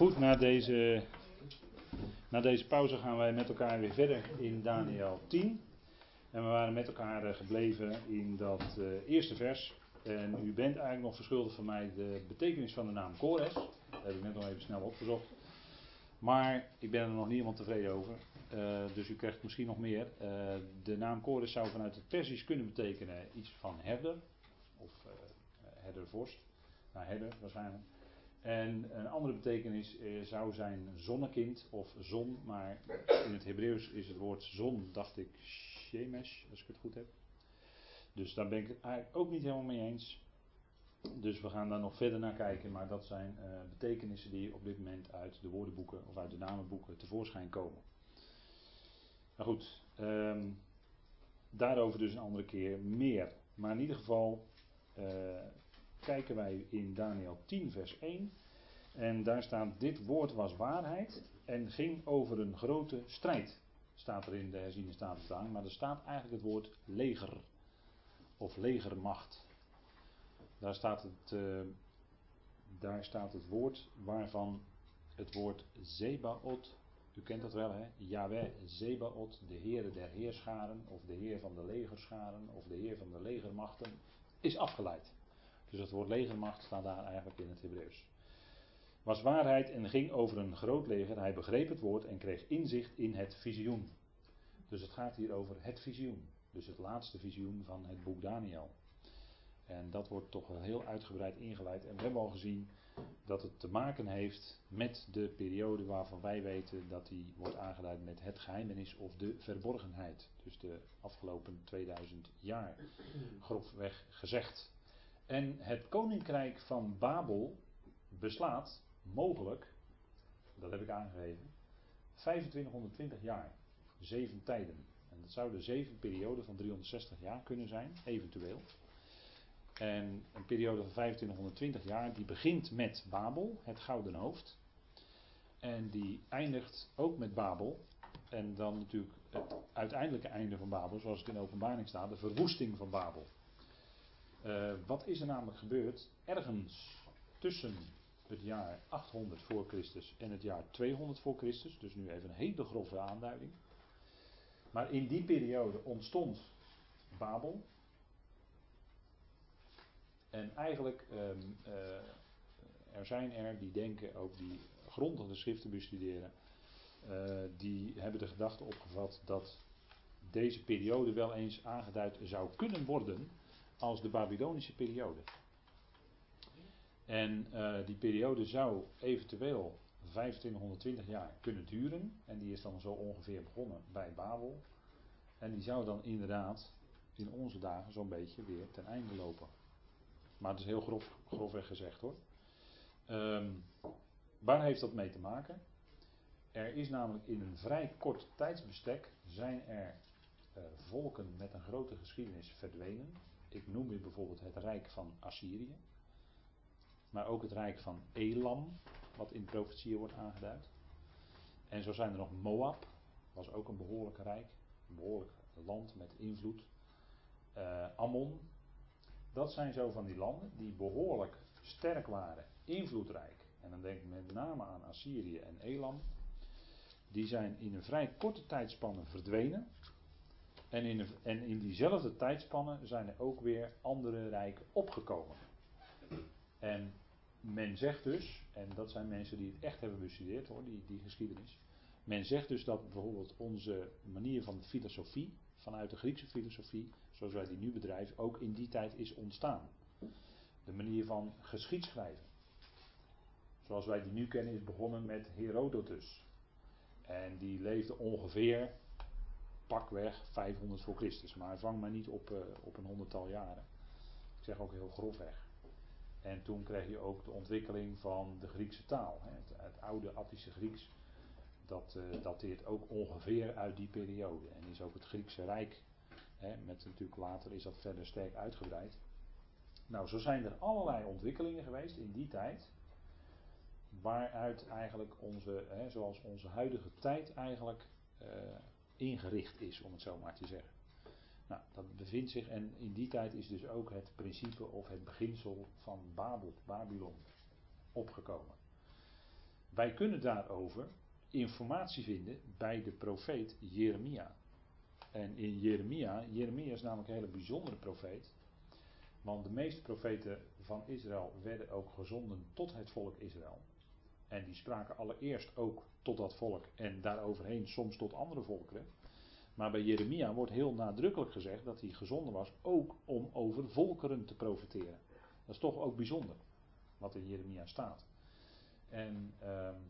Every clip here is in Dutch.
Goed, na deze, na deze pauze gaan wij met elkaar weer verder in Daniel 10. En we waren met elkaar eh, gebleven in dat uh, eerste vers. En u bent eigenlijk nog verschuldigd van mij de betekenis van de naam Kores. Dat heb ik net nog even snel opgezocht. Maar ik ben er nog niet helemaal tevreden over. Uh, dus u krijgt misschien nog meer. De naam Kores zou vanuit het Persisch kunnen betekenen iets van herder. Of herdervorst. Nou, herder waarschijnlijk. En een andere betekenis zou zijn zonnekind of zon. Maar in het Hebreeuws is het woord zon, dacht ik, shemesh, als ik het goed heb. Dus daar ben ik het eigenlijk ook niet helemaal mee eens. Dus we gaan daar nog verder naar kijken, maar dat zijn uh, betekenissen die op dit moment uit de woordenboeken of uit de namenboeken tevoorschijn komen. Nou goed, um, daarover dus een andere keer meer. Maar in ieder geval uh, kijken wij in Daniel 10, vers 1. En daar staat: Dit woord was waarheid en ging over een grote strijd. Staat er in de herziene statenvertaling, maar er staat eigenlijk het woord leger of legermacht. Daar staat het, uh, daar staat het woord waarvan het woord Zebaot, u kent dat wel hè, Yahweh Zebaot, de Heere der Heerscharen, of de Heer van de legerscharen, of de Heer van de legermachten, is afgeleid. Dus het woord legermacht staat daar eigenlijk in het Hebreeuws. Was waarheid en ging over een groot leger. Hij begreep het woord en kreeg inzicht in het visioen. Dus het gaat hier over het visioen. Dus het laatste visioen van het boek Daniel. En dat wordt toch wel heel uitgebreid ingeleid. En we hebben al gezien dat het te maken heeft met de periode waarvan wij weten dat die wordt aangeduid met het geheimenis of de verborgenheid. Dus de afgelopen 2000 jaar, grofweg gezegd. En het koninkrijk van Babel beslaat mogelijk, dat heb ik aangegeven, 2520 jaar. Zeven tijden. En dat zouden zeven perioden van 360 jaar kunnen zijn, eventueel. En een periode van 2520 jaar, die begint met Babel, het gouden hoofd. En die eindigt ook met Babel. En dan natuurlijk het uiteindelijke einde van Babel, zoals het in de openbaring staat, de verwoesting van Babel. Uh, wat is er namelijk gebeurd? Ergens tussen het jaar 800 voor Christus en het jaar 200 voor Christus, dus nu even een hele grove aanduiding. Maar in die periode ontstond Babel. En eigenlijk, um, uh, er zijn er die denken, ook die grondig de schriften bestuderen, uh, die hebben de gedachte opgevat dat deze periode wel eens aangeduid zou kunnen worden als de Babylonische periode. En uh, die periode zou eventueel 2520 jaar kunnen duren. En die is dan zo ongeveer begonnen bij Babel. En die zou dan inderdaad in onze dagen zo'n beetje weer ten einde lopen. Maar het is heel grof, grofweg gezegd hoor. Um, waar heeft dat mee te maken? Er is namelijk in een vrij kort tijdsbestek zijn er uh, volken met een grote geschiedenis verdwenen. Ik noem hier bijvoorbeeld het Rijk van Assyrië. Maar ook het Rijk van Elam, wat in profetieën wordt aangeduid. En zo zijn er nog Moab, was ook een behoorlijk rijk. Een behoorlijk land met invloed. Uh, Ammon. Dat zijn zo van die landen die behoorlijk sterk waren, invloedrijk. En dan denk ik met name aan Assyrië en Elam. Die zijn in een vrij korte tijdspanne verdwenen. En in, en in diezelfde tijdspanne zijn er ook weer andere rijken opgekomen. En men zegt dus, en dat zijn mensen die het echt hebben bestudeerd hoor, die, die geschiedenis. Men zegt dus dat bijvoorbeeld onze manier van filosofie, vanuit de Griekse filosofie, zoals wij die nu bedrijven, ook in die tijd is ontstaan. De manier van geschiedschrijven. Zoals wij die nu kennen is begonnen met Herodotus. En die leefde ongeveer pakweg 500 voor Christus. Maar vang maar niet op, uh, op een honderdtal jaren. Ik zeg ook heel grofweg. En toen kreeg je ook de ontwikkeling van de Griekse taal. Het, het oude Attische Grieks, dat uh, dateert ook ongeveer uit die periode. En is ook het Griekse Rijk, hè, met natuurlijk later is dat verder sterk uitgebreid. Nou, zo zijn er allerlei ontwikkelingen geweest in die tijd. Waaruit eigenlijk onze, hè, zoals onze huidige tijd eigenlijk uh, ingericht is, om het zo maar te zeggen. Nou, dat bevindt zich en in die tijd is dus ook het principe of het beginsel van Babel, Babylon, opgekomen. wij kunnen daarover informatie vinden bij de profeet Jeremia. En in Jeremia, Jeremia is namelijk een hele bijzondere profeet. Want de meeste profeten van Israël werden ook gezonden tot het volk Israël. En die spraken allereerst ook tot dat volk en daaroverheen soms tot andere volkeren. Maar bij Jeremia wordt heel nadrukkelijk gezegd dat hij gezonden was ook om over volkeren te profiteren. Dat is toch ook bijzonder wat in Jeremia staat. En ehm,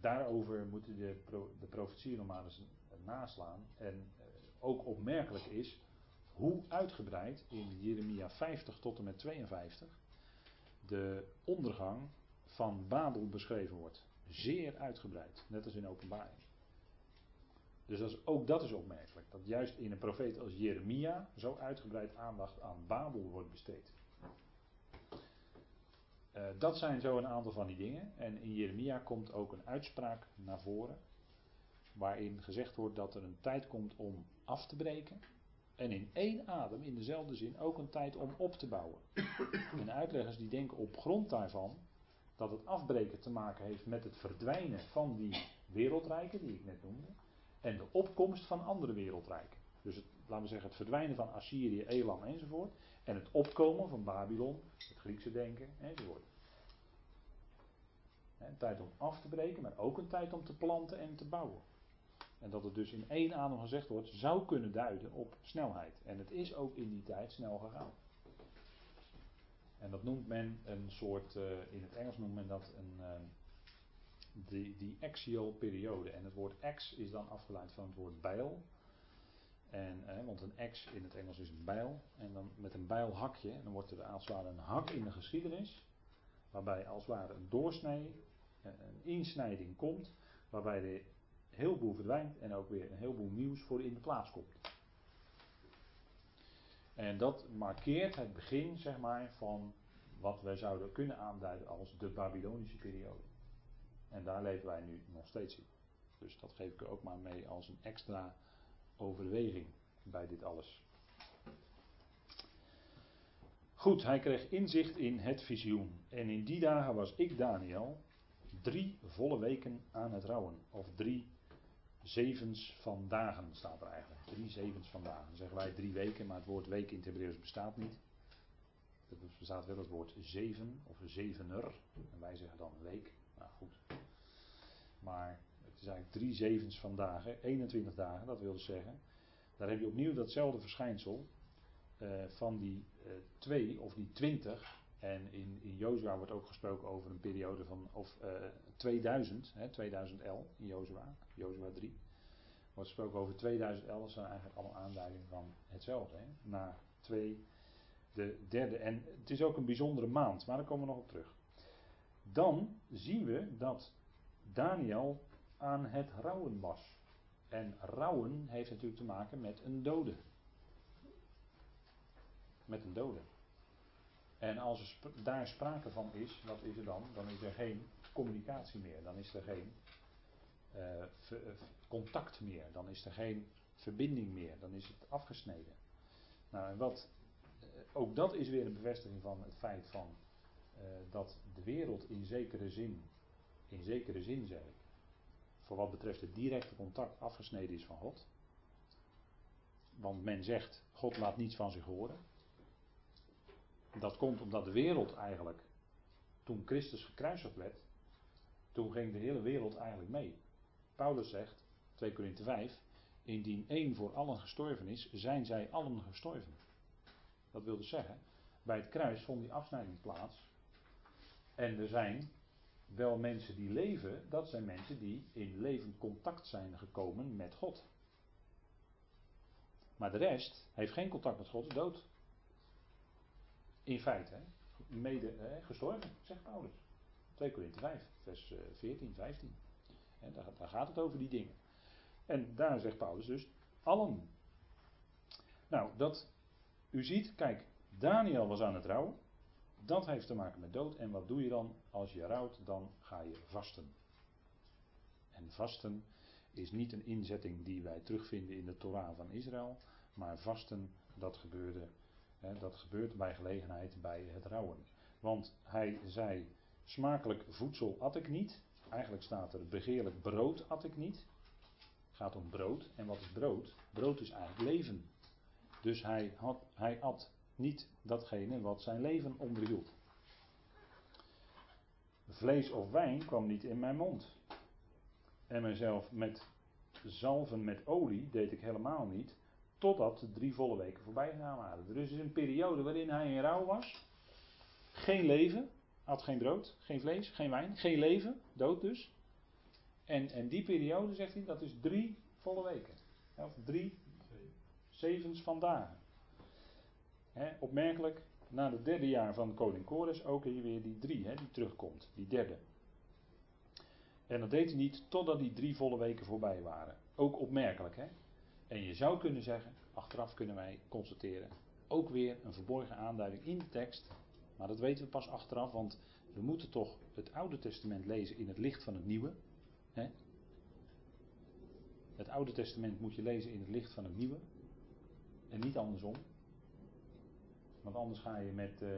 daarover moeten de, pro, de profetieën eens naslaan. En eh, ook opmerkelijk is hoe uitgebreid in Jeremia 50 tot en met 52 de ondergang van Babel beschreven wordt. Zeer uitgebreid, net als in openbaring. Dus dat is, ook dat is opmerkelijk. Dat juist in een profeet als Jeremia zo uitgebreid aandacht aan Babel wordt besteed. Uh, dat zijn zo een aantal van die dingen. En in Jeremia komt ook een uitspraak naar voren. Waarin gezegd wordt dat er een tijd komt om af te breken. En in één adem, in dezelfde zin, ook een tijd om op te bouwen. En uitleggers die denken op grond daarvan dat het afbreken te maken heeft met het verdwijnen van die wereldrijken die ik net noemde. En de opkomst van andere wereldrijken. Dus het, laten we zeggen het verdwijnen van Assyrië, Elam enzovoort. En het opkomen van Babylon, het Griekse denken enzovoort. Een tijd om af te breken, maar ook een tijd om te planten en te bouwen. En dat het dus in één adem gezegd wordt, zou kunnen duiden op snelheid. En het is ook in die tijd snel gegaan. En dat noemt men een soort, uh, in het Engels noemt men dat een, uh, die, die axial periode. En het woord ax is dan afgeleid van het woord bijl. En, eh, want een ax in het Engels is een bijl. En dan met een bijlhakje, en dan wordt er als het ware een hak in de geschiedenis. Waarbij als het ware een doorsnee, een insnijding komt. Waarbij de heleboel verdwijnt en ook weer een heleboel nieuws voor in de plaats komt. En dat markeert het begin, zeg maar, van wat wij zouden kunnen aanduiden als de Babylonische periode. En daar leven wij nu nog steeds in. Dus dat geef ik er ook maar mee als een extra overweging bij dit alles. Goed, hij kreeg inzicht in het visioen. En in die dagen was ik, Daniel, drie volle weken aan het rouwen. Of drie zevens van dagen staat er eigenlijk. Drie zevens van dagen. Dan zeggen wij drie weken, maar het woord week in het Hebreeuws bestaat niet. Er bestaat wel het woord zeven of zevener. En wij zeggen dan week. Nou goed. Maar het is eigenlijk drie zevens van dagen. 21 dagen, dat wil dus zeggen. Daar heb je opnieuw datzelfde verschijnsel. Uh, van die uh, twee of die twintig. En in, in Jozua wordt ook gesproken over een periode van of, uh, 2000, hè, 2011 in Jozua, Jozua 3. Wordt gesproken over 2011, dat zijn eigenlijk allemaal aanduidingen van hetzelfde. Hè, na twee, de derde. En het is ook een bijzondere maand, maar daar komen we nog op terug. Dan zien we dat Daniel aan het rouwen was. En rouwen heeft natuurlijk te maken met een dode. Met een dode. En als er daar sprake van is, wat is er dan? Dan is er geen communicatie meer. Dan is er geen uh, contact meer. Dan is er geen verbinding meer. Dan is het afgesneden. Nou, en wat, uh, ook dat is weer een bevestiging van het feit van uh, dat de wereld in zekere zin, in zekere zin zeg ik, voor wat betreft het directe contact afgesneden is van God. Want men zegt, God laat niets van zich horen. Dat komt omdat de wereld eigenlijk, toen Christus gekruisigd werd, toen ging de hele wereld eigenlijk mee. Paulus zegt, 2 Korinthe 5, indien één voor allen gestorven is, zijn zij allen gestorven. Dat wil dus zeggen, bij het kruis vond die afsnijding plaats. En er zijn wel mensen die leven, dat zijn mensen die in levend contact zijn gekomen met God. Maar de rest heeft geen contact met God, is dood. In feite, mede gestorven, zegt Paulus. 2 Korinthe 5, vers 14, 15. En daar gaat het over die dingen. En daar zegt Paulus dus, allen. Nou, dat, u ziet, kijk, Daniel was aan het rouwen. Dat heeft te maken met dood. En wat doe je dan als je rouwt? Dan ga je vasten. En vasten is niet een inzetting die wij terugvinden in de Torah van Israël. Maar vasten, dat gebeurde dat gebeurt bij gelegenheid bij het rouwen. Want hij zei: Smakelijk voedsel at ik niet. eigenlijk staat er begeerlijk brood at ik niet. Gaat om brood. En wat is brood? Brood is eigenlijk leven. Dus hij, had, hij at niet datgene wat zijn leven onderhield. Vlees of wijn kwam niet in mijn mond. En mezelf met zalven met olie deed ik helemaal niet. Totdat de drie volle weken voorbij gegaan waren. Dus er is een periode waarin hij in rouw was. Geen leven. Had geen brood, geen vlees, geen wijn, geen leven. Dood dus. En, en die periode, zegt hij, dat is drie volle weken. Of drie zevens van dagen. opmerkelijk, na het derde jaar van koning Kores ook hier weer die drie, die terugkomt. Die derde. En dat deed hij niet totdat die drie volle weken voorbij waren. Ook opmerkelijk, hè? En je zou kunnen zeggen, achteraf kunnen wij constateren, ook weer een verborgen aanduiding in de tekst. Maar dat weten we pas achteraf, want we moeten toch het Oude Testament lezen in het licht van het Nieuwe. Het Oude Testament moet je lezen in het licht van het Nieuwe. En niet andersom. Want anders ga je met, uh,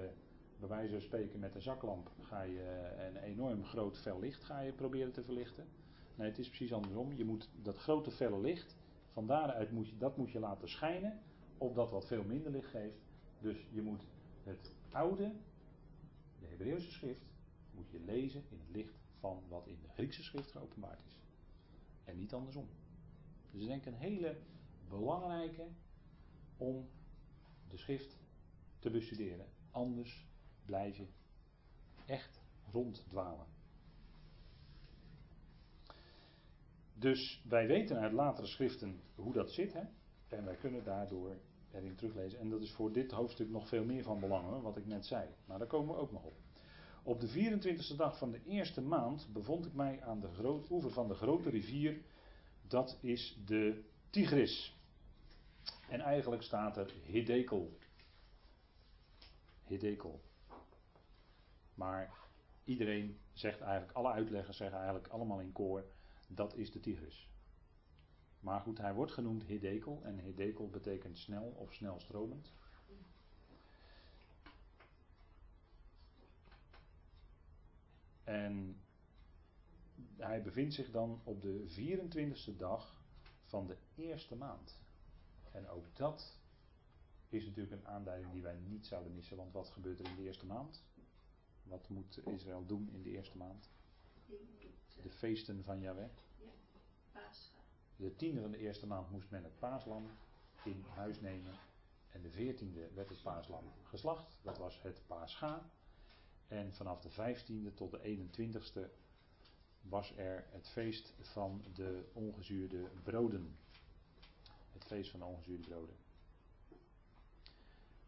bij wijze van spreken, met een zaklamp ga je eh, een enorm groot fel licht ga je proberen te verlichten. Nee, het is precies andersom. Je moet dat grote felle licht, van daaruit moet je, dat moet je laten schijnen op dat wat veel minder licht geeft. Dus je moet het oude, de Hebreeuwse schrift, moet je lezen in het licht van wat in de Griekse schrift geopenbaard is. En niet andersom. Dus ik denk een hele belangrijke om de schrift te bestuderen. Anders blijf je echt ronddwalen. Dus wij weten uit latere schriften hoe dat zit. Hè? En wij kunnen daardoor erin teruglezen. En dat is voor dit hoofdstuk nog veel meer van belang, wat ik net zei. Maar daar komen we ook nog op. Op de 24e dag van de eerste maand bevond ik mij aan de oever van de grote rivier. Dat is de Tigris. En eigenlijk staat er Hiddekel. Hiddekel. Maar iedereen zegt eigenlijk, alle uitleggers zeggen eigenlijk allemaal in koor, dat is de Tigris. Maar goed, hij wordt genoemd Hiddekel en Hiddekel betekent snel of snelstromend. En hij bevindt zich dan op de 24e dag van de eerste maand. En ook dat is natuurlijk een aanduiding die wij niet zouden missen. Want wat gebeurt er in de eerste maand? Wat moet Israël doen in de eerste maand? De feesten van Yahweh. De tiende van de eerste maand moest men het paaslam in huis nemen. En de veertiende werd het paaslam geslacht. Dat was het paascha. En vanaf de vijftiende tot de 21ste was er het feest van de ongezuurde broden. Het feest van de ongezuurde broden.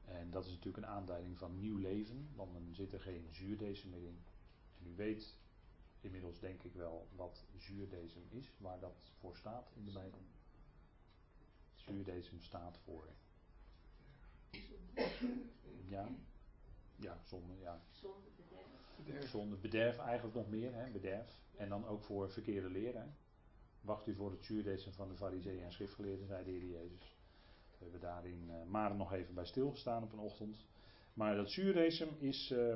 En dat is natuurlijk een aanduiding van nieuw leven, want dan zit er geen zuurdesem meer in. En u weet inmiddels denk ik wel wat zuurdesem is, waar dat voor staat in de Bijbel. Zuurdesem staat voor. Ja, ja, zonder, ja. Zonder bederf. Zonder bederf eigenlijk nog meer, hè, bederf. En dan ook voor verkeerde leren. Wacht u voor het zuurdesem van de fariseeën en schriftgeleerden, zei de Heer Jezus. We hebben daar in uh, Maren nog even bij stilgestaan op een ochtend. Maar dat zuurdesem is uh,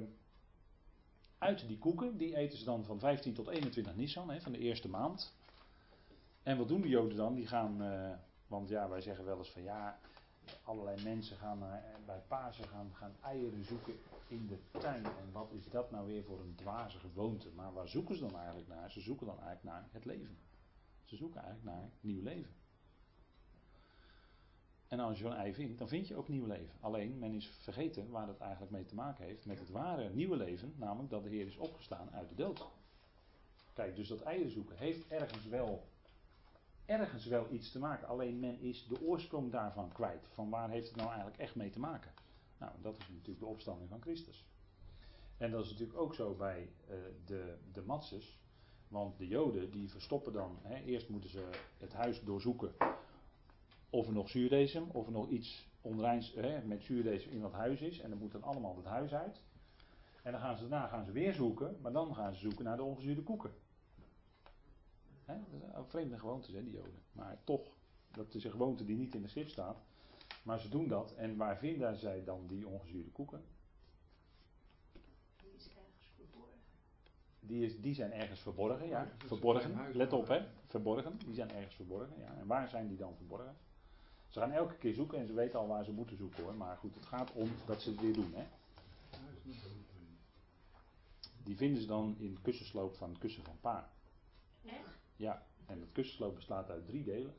uit die koeken. Die eten ze dan van 15 tot 21 Nissan, hè, van de eerste maand. En wat doen de Joden dan? Die gaan, uh, want ja, wij zeggen wel eens van ja, allerlei mensen gaan naar, bij Pasen gaan, gaan eieren zoeken in de tuin. En wat is dat nou weer voor een dwaze gewoonte? Maar waar zoeken ze dan eigenlijk naar? Ze zoeken dan eigenlijk naar het leven. Ze zoeken eigenlijk naar nieuw leven. En als je een ei vindt, dan vind je ook nieuw leven. Alleen men is vergeten waar dat eigenlijk mee te maken heeft met het ware nieuwe leven, namelijk dat de Heer is opgestaan uit de dood. Kijk, dus dat eieren zoeken heeft ergens wel, ergens wel iets te maken. Alleen men is de oorsprong daarvan kwijt. Van waar heeft het nou eigenlijk echt mee te maken? Nou, dat is natuurlijk de opstanding van Christus. En dat is natuurlijk ook zo bij uh, de, de Matses. Want de Joden die verstoppen dan, hè, eerst moeten ze het huis doorzoeken of er nog zuurdesem, of er nog iets onreins hè, met zuurdesem in dat huis is. En dan moet dan allemaal het huis uit. En dan gaan ze daarna gaan ze weer zoeken, maar dan gaan ze zoeken naar de ongezuurde koeken. Hè, dat is een vreemde gewoonte, hè, die Joden. Maar toch, dat is een gewoonte die niet in de schrift staat. Maar ze doen dat. En waar vinden zij dan die ongezuurde koeken? die, is, die zijn ergens verborgen, ja. Oh is verborgen, let op hè. Verborgen, die zijn ergens verborgen, ja. En waar zijn die dan verborgen? Ze gaan elke keer zoeken en ze weten al waar ze moeten zoeken hoor. Maar goed, het gaat om dat ze het weer doen hè. Die vinden ze dan in het kussensloop van het kussen van Pa. Ja, en het kussensloop bestaat uit drie delen.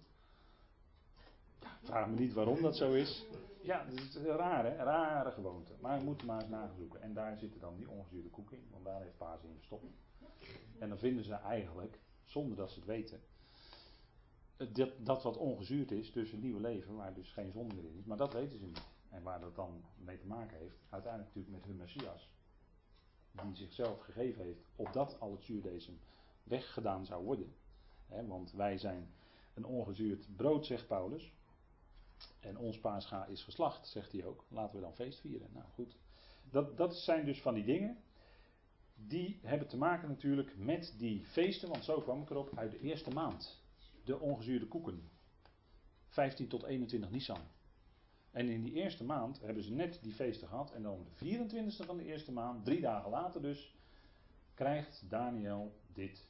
Vraag me niet waarom dat zo is. Ja, dat is raar hè, rare gewoonte. Maar we moeten maar eens nazoeken. En daar zitten dan die ongezuurde koek in, want daar heeft Pa ze in verstopt. En dan vinden ze eigenlijk, zonder dat ze het weten, dat, dat wat ongezuurd is, dus een nieuwe leven, waar dus geen zonde meer in is. Maar dat weten ze niet. En waar dat dan mee te maken heeft, uiteindelijk natuurlijk met hun Messias die zichzelf gegeven heeft, opdat al het zuurdesem weggedaan zou worden. Want wij zijn een ongezuurd brood, zegt Paulus. En ons paascha is geslacht, zegt hij ook. Laten we dan feest vieren. Nou goed. Dat, dat zijn dus van die dingen. Die hebben te maken natuurlijk met die feesten, want zo kwam ik erop, uit de eerste maand. De ongezuurde koeken. 15 tot 21 Nisan. En in die eerste maand hebben ze net die feesten gehad. En dan de 24e van de eerste maand, drie dagen later dus, krijgt Daniel dit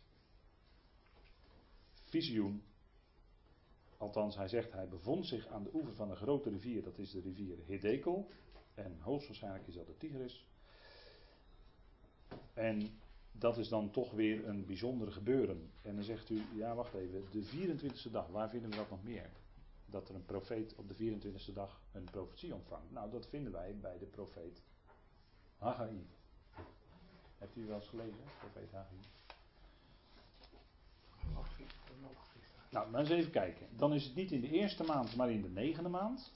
visioen. Althans, hij zegt hij bevond zich aan de oever van een grote rivier, dat is de rivier Hiddekel. En hoogstwaarschijnlijk is dat de Tigris. En dat is dan toch weer een bijzonder gebeuren. En dan zegt u, ja wacht even, de 24e dag, waar vinden we dat nog meer? Dat er een profeet op de 24e dag een profetie ontvangt. Nou, dat vinden wij bij de profeet Haggai. Hebt u wel eens gelezen, profeet Haggai? Nou, maar eens even kijken. Dan is het niet in de eerste maand, maar in de negende maand.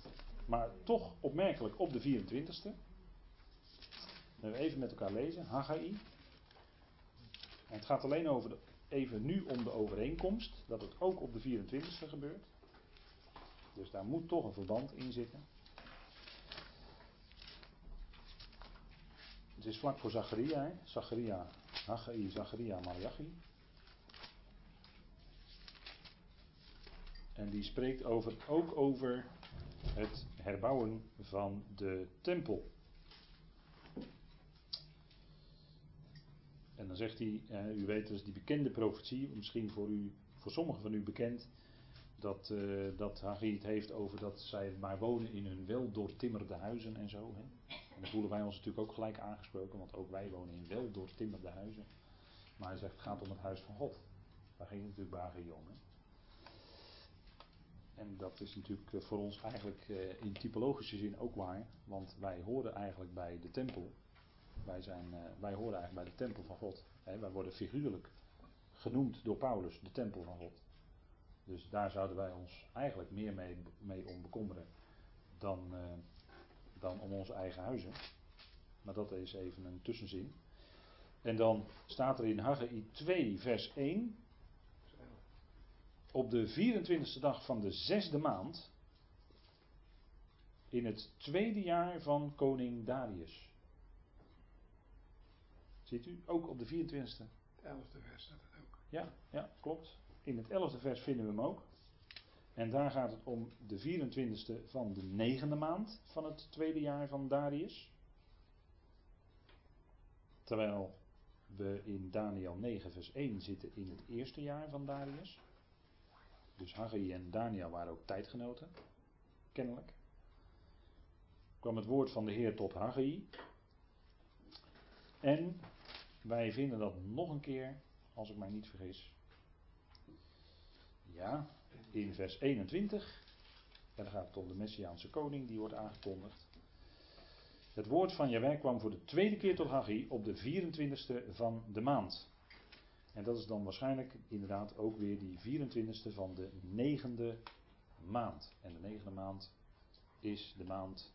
Maar toch opmerkelijk op de 24ste. Dan we even met elkaar lezen. Haggai. En het gaat alleen over de, even nu om de overeenkomst. Dat het ook op de 24ste gebeurt. Dus daar moet toch een verband in zitten. Het is vlak voor Zacharia. Zacharia, Haggai, Zacharia, Malachi. En die spreekt over, ook over het herbouwen van de tempel. En dan zegt hij, eh, u weet dus die bekende profetie, misschien voor, u, voor sommigen van u bekend, dat, eh dat Haggai het heeft over dat zij maar wonen in hun wel doortimmerde huizen en zo. Hè. En dan voelen wij ons natuurlijk ook gelijk aangesproken, want ook wij wonen in wel doortimmerde huizen. Maar hij zegt het gaat om het huis van God. Daar ging het natuurlijk bij Haggai om. En dat is natuurlijk eh, voor ons eigenlijk eh, in typologische zin ook waar, want wij horen eigenlijk bij de tempel. Wij, zijn, eh, wij horen eigenlijk bij de tempel van God. Wij worden figuurlijk genoemd door Paulus de tempel van God. Dus daar zouden wij ons eigenlijk meer mee, mee om bekommeren dan, dan om onze eigen huizen. Maar dat is even een tussenzin. En dan staat er in Haggai 2, vers 1. Op de 24e dag van de zesde maand. In het tweede jaar van koning Darius. Ziet u? Ook op de 24e. Het elfde vers staat het ook. Ja, ja, klopt. In het 11e vers vinden we hem ook. En daar gaat het om de 24e van de negende maand van het tweede jaar van Darius. Terwijl we in Daniel 9 vers 1 zitten in het eerste jaar van Darius. Dus Haggai en Daniel waren ook tijdgenoten. Kennelijk. Kwam het woord van de Heer tot Haggai. En wij vinden dat nog een keer, als ik mij niet vergis. Ja, in vers 21. En dan gaat het om de Messiaanse koning, die wordt aangekondigd. Het woord van Jawel kwam voor de tweede keer tot Haggai op de 24ste van de maand. En dat is dan waarschijnlijk inderdaad ook weer die 24ste van de negende maand. En de negende maand is de maand.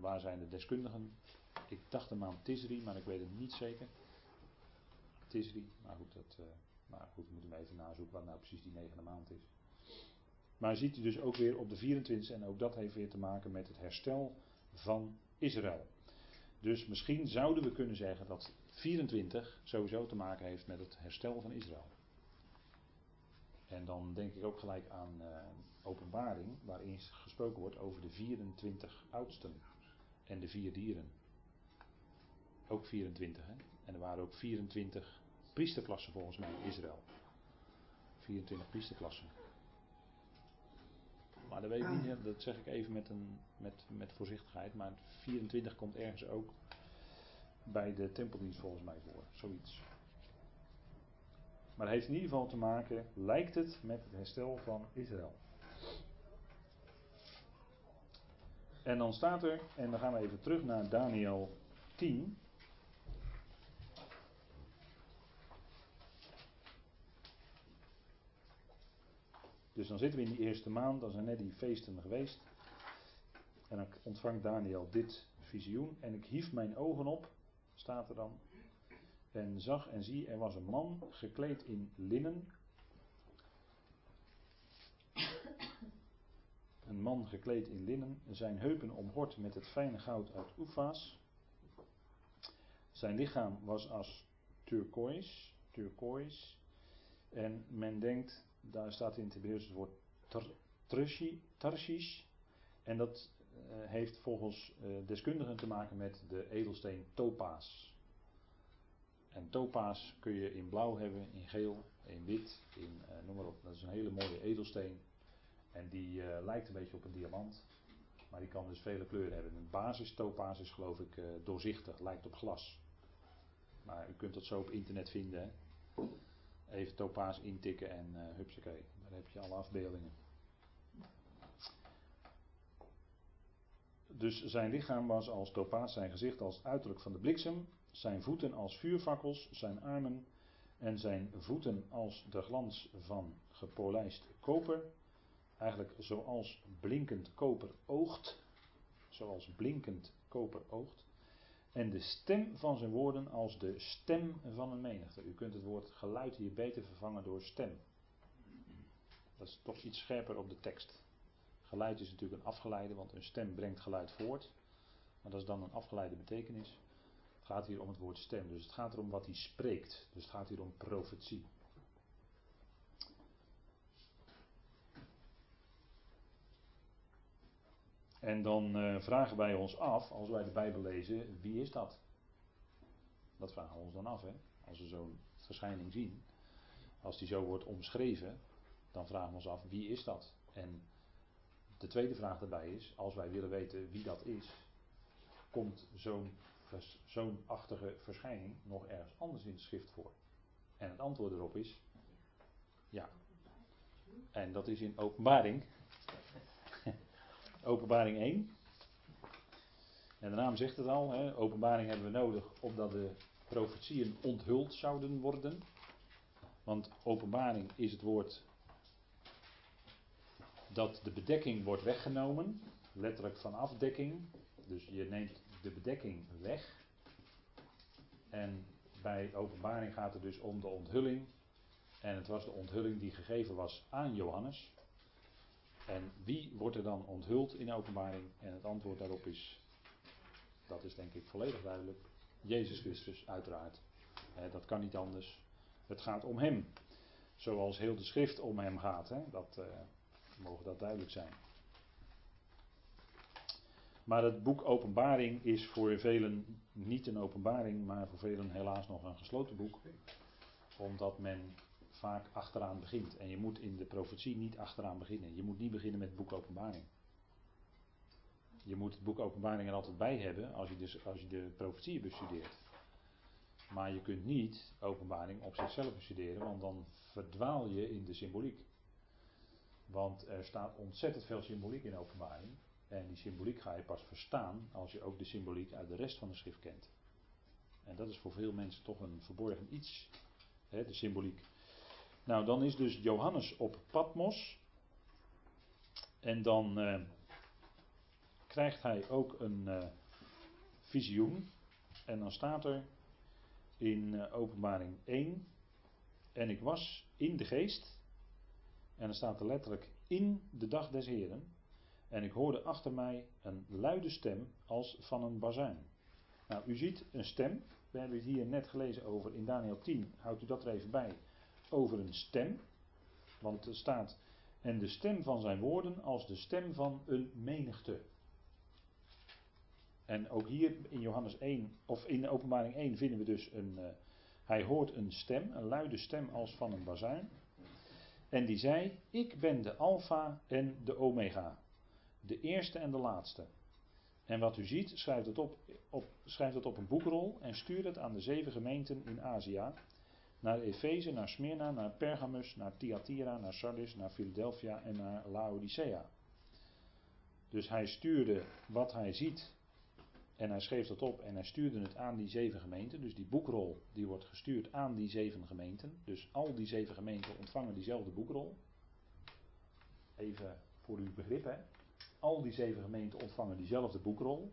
Waar zijn de deskundigen? Ik dacht de maand Tisri, maar ik weet het niet zeker. Tisri, maar goed, dat, uh, maar goed, moeten we even nazoeken wat nou precies die negende maand is. Maar ziet u dus ook weer op de 24 en ook dat heeft weer te maken met het herstel van Israël. Dus misschien zouden we kunnen zeggen dat 24 sowieso te maken heeft met het herstel van Israël. En dan denk ik ook gelijk aan uh, openbaring, waarin gesproken wordt over de 24 oudsten en de vier dieren. Ook 24, hè? En er waren ook 24 priesterklassen volgens mij in Israël. 24 priesterklassen. Maar dat weet ik niet, dat zeg ik even met, een, met, met voorzichtigheid. Maar 24 komt ergens ook bij de tempeldienst volgens mij voor. Zoiets. Maar het heeft in ieder geval te maken, lijkt het, met het herstel van Israël. En dan staat er, en dan gaan we even terug naar Daniel 10. Dus dan zitten we in die eerste maand, dan zijn net die feesten geweest. En dan ontvangt Daniel dit visioen. En ik hief mijn ogen op, staat er dan. En zag en zie, er was een man gekleed in linnen. Een man gekleed in linnen, zijn heupen omhord met het fijne goud uit Oefa's. Zijn lichaam was als turquoise, turquoise. En men denkt, daar staat in het Hebreeuws het woord tarshish. En dat heeft volgens uh, deskundigen te maken met de edelsteen topaas. En topaas kun je in blauw hebben, in geel, in wit, in uh, noem maar op. Dat is een hele mooie edelsteen. En die lijkt een beetje op een diamant. Maar die kan dus vele kleuren hebben. Een basis topaas is geloof ik doorzichtig, lijkt op glas. Maar u kunt dat zo op internet vinden. Hè? Even topaas intikken en uh, hupsakee. Daar heb je alle afbeeldingen. Dus zijn lichaam was als topaas, zijn gezicht als uiterlijk van de bliksem, zijn voeten als vuurvakkels, zijn armen en zijn voeten als de glans van gepolijst koper. Eigenlijk zoals blinkend koper oogt. Zoals blinkend koper oogt. En de stem van zijn woorden als de stem van een menigte. U kunt het woord geluid hier beter vervangen door stem. Dat is toch iets scherper op de tekst. Geluid is natuurlijk een afgeleide, want een stem brengt geluid voort. Maar dat is dan een afgeleide betekenis. Het gaat hier om het woord stem. Dus het gaat erom wat hij spreekt. Dus het gaat hier om profetie. En dan uh, vragen wij ons af, als wij de Bijbel lezen, wie is dat? Dat vragen we ons dan af, hè? Als we zo'n verschijning zien, als die zo wordt omschreven, dan vragen we ons af, wie is dat? En de tweede vraag daarbij is, als wij willen weten wie dat is, komt zo'n zo'n achtige verschijning nog ergens anders in de schrift voor? En het antwoord erop is, ja. En dat is in openbaring Openbaring 1. En de naam zegt het al, hè, openbaring hebben we nodig omdat de profetieën onthuld zouden worden. Want openbaring is het woord dat de bedekking wordt weggenomen, letterlijk van afdekking. Dus je neemt de bedekking weg. En bij openbaring gaat het dus om de onthulling. En het was de onthulling die gegeven was aan Johannes. En wie wordt er dan onthuld in openbaring? En het antwoord daarop is, dat is denk ik volledig duidelijk, Jezus Christus uiteraard. dat kan niet anders. Het gaat om Hem. Zoals heel de schrift om Hem gaat. Hè? Dat uh, mogen dat duidelijk zijn. Maar het boek Openbaring is voor velen niet een openbaring, maar voor velen helaas nog een gesloten boek. Omdat men vaak achteraan begint. En je moet in de profetie niet achteraan beginnen. Je moet niet beginnen met het boek Openbaring. Je moet het boek Openbaring er altijd bij hebben als je, dus, als je de profetie bestudeert. Maar je kunt niet Openbaring op zichzelf bestuderen, want dan verdwaal je in de symboliek. Want er staat ontzettend veel symboliek in Openbaring. En die symboliek ga je pas verstaan als je ook de symboliek uit de rest van de schrift kent. En dat is voor veel mensen toch een verborgen iets, hè, de symboliek. Nou, dan is dus Johannes op Patmos. En dan uh, krijgt hij ook een uh, visioen. En dan staat er in uh, Openbaring 1. En ik was in de geest. En dan staat er letterlijk in de dag des Heren. En ik hoorde achter mij een luide stem als van een bazuin. Nou, u ziet een stem. We hebben het hier net gelezen over in Daniel 10. Houdt u dat er even bij over een stem. Want er staat, en de stem van zijn woorden als de stem van een menigte. En ook hier in Johannes 1, of in de openbaring 1 vinden we dus een. Uh, hij hoort een stem, een luide stem als van een bazuin. En die zei: Ik ben de Alpha en de Omega. De eerste en de laatste. En wat u ziet, schrijft het op, schrijft het op een boekrol en stuurt het aan de zeven gemeenten in Azië. Naar Efeze, naar Smyrna, naar Pergamus, naar Thyatira, naar Sardis, naar Philadelphia en naar Laodicea. Dus hij stuurde wat hij ziet en hij schreef dat op en hij stuurde het aan die zeven gemeenten. Dus die boekrol die wordt gestuurd aan die zeven gemeenten. Dus al die zeven gemeenten ontvangen diezelfde boekrol. Even voor uw begrip hè. Al die zeven gemeenten ontvangen diezelfde boekrol.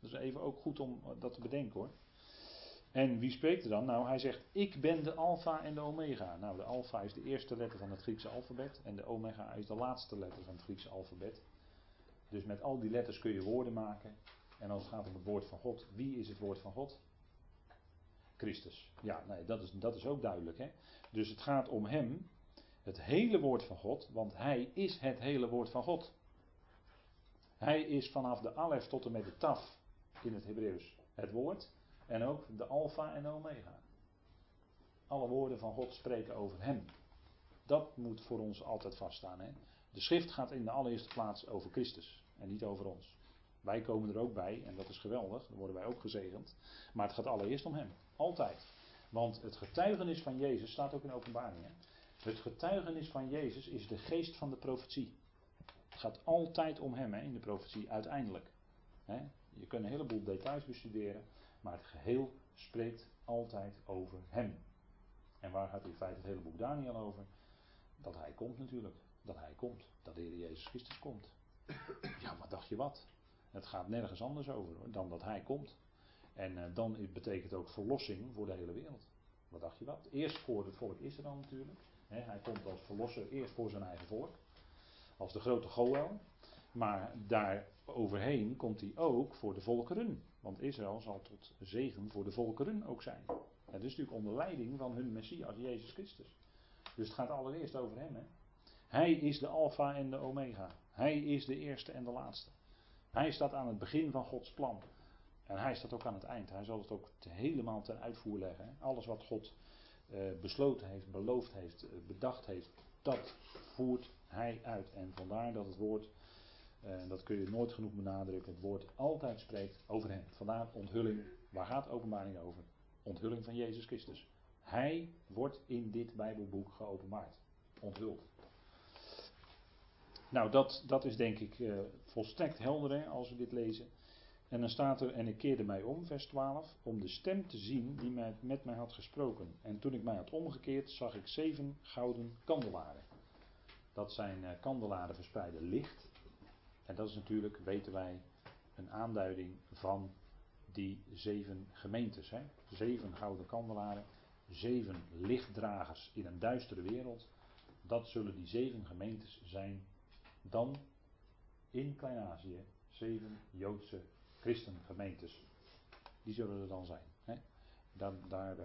Dat is even ook goed om dat te bedenken hoor. En wie spreekt er dan? Nou, hij zegt: Ik ben de Alpha en de Omega. Nou, de Alpha is de eerste letter van het Griekse alfabet. En de Omega is de laatste letter van het Griekse alfabet. Dus met al die letters kun je woorden maken. En als het gaat om het woord van God, wie is het woord van God? Christus. Ja, nee, dat is, dat is ook duidelijk. Hè? Dus het gaat om Hem, het hele woord van God, want Hij is het hele woord van God. Hij is vanaf de Alef tot en met de Taf in het Hebreeuws het woord. En ook de Alpha en de Omega. Alle woorden van God spreken over Hem. Dat moet voor ons altijd vaststaan. Hè? De schrift gaat in de allereerste plaats over Christus en niet over ons. Wij komen er ook bij en dat is geweldig, dan worden wij ook gezegend. Maar het gaat allereerst om Hem. Altijd. Want het getuigenis van Jezus staat ook in openbaring. Het getuigenis van Jezus is de geest van de profetie. Het gaat altijd om Hem hè, in de profetie, uiteindelijk. Hè? Je kunt een heleboel details bestuderen, maar het geheel spreekt altijd over Hem. En waar gaat in feite het hele boek Daniel over? Dat Hij komt natuurlijk. Dat Hij komt. Dat de Heer Jezus Christus komt. Ja, wat dacht je wat? Het gaat nergens anders over dan dat Hij komt. En uh, dan betekent ook verlossing voor de hele wereld. Wat dacht je wat? Eerst voor het volk Israël natuurlijk. hij komt als verlosser eerst voor zijn eigen volk. Als de grote Goel. Maar daar overheen komt hij ook voor de volkeren. Want Israël zal tot zegen voor de volkeren ook zijn. Het is natuurlijk onder leiding van hun Messias, Jezus Christus. Dus het gaat allereerst over hem. Hè? Hij is de Alpha en de Omega. Hij is de eerste en de laatste. Hij staat aan het begin van Gods plan. En hij staat ook aan het eind. Hij zal het ook helemaal ten uitvoer leggen. Alles wat God uh, besloten heeft, beloofd heeft, uh, bedacht heeft, dat voert hij uit. En vandaar dat het woord, uh, dat kun je nooit genoeg benadrukken, het woord altijd spreekt over hem. Vandaar onthulling. Waar gaat openbaring over? Onthulling van Jezus Christus. Hij wordt in dit Bijbelboek geopenbaard. Onthuld. Nou, dat, dat is denk ik uh, volstrekt helder als we dit lezen. En dan staat er, en ik keerde mij om, vers 12, om de stem te zien die mij, met mij had gesproken. En toen ik mij had omgekeerd, zag ik zeven gouden kandelaren. Dat zijn uh, kandelaren verspreide licht. En dat is natuurlijk, weten wij, een aanduiding van die zeven gemeentes. Hè? Zeven gouden kandelaren, zeven lichtdragers in een duistere wereld. Dat zullen die zeven gemeentes zijn dan in Klein-Azië zeven Joodse christengemeentes. Die zullen er dan zijn. Hè? Daar, daar, uh,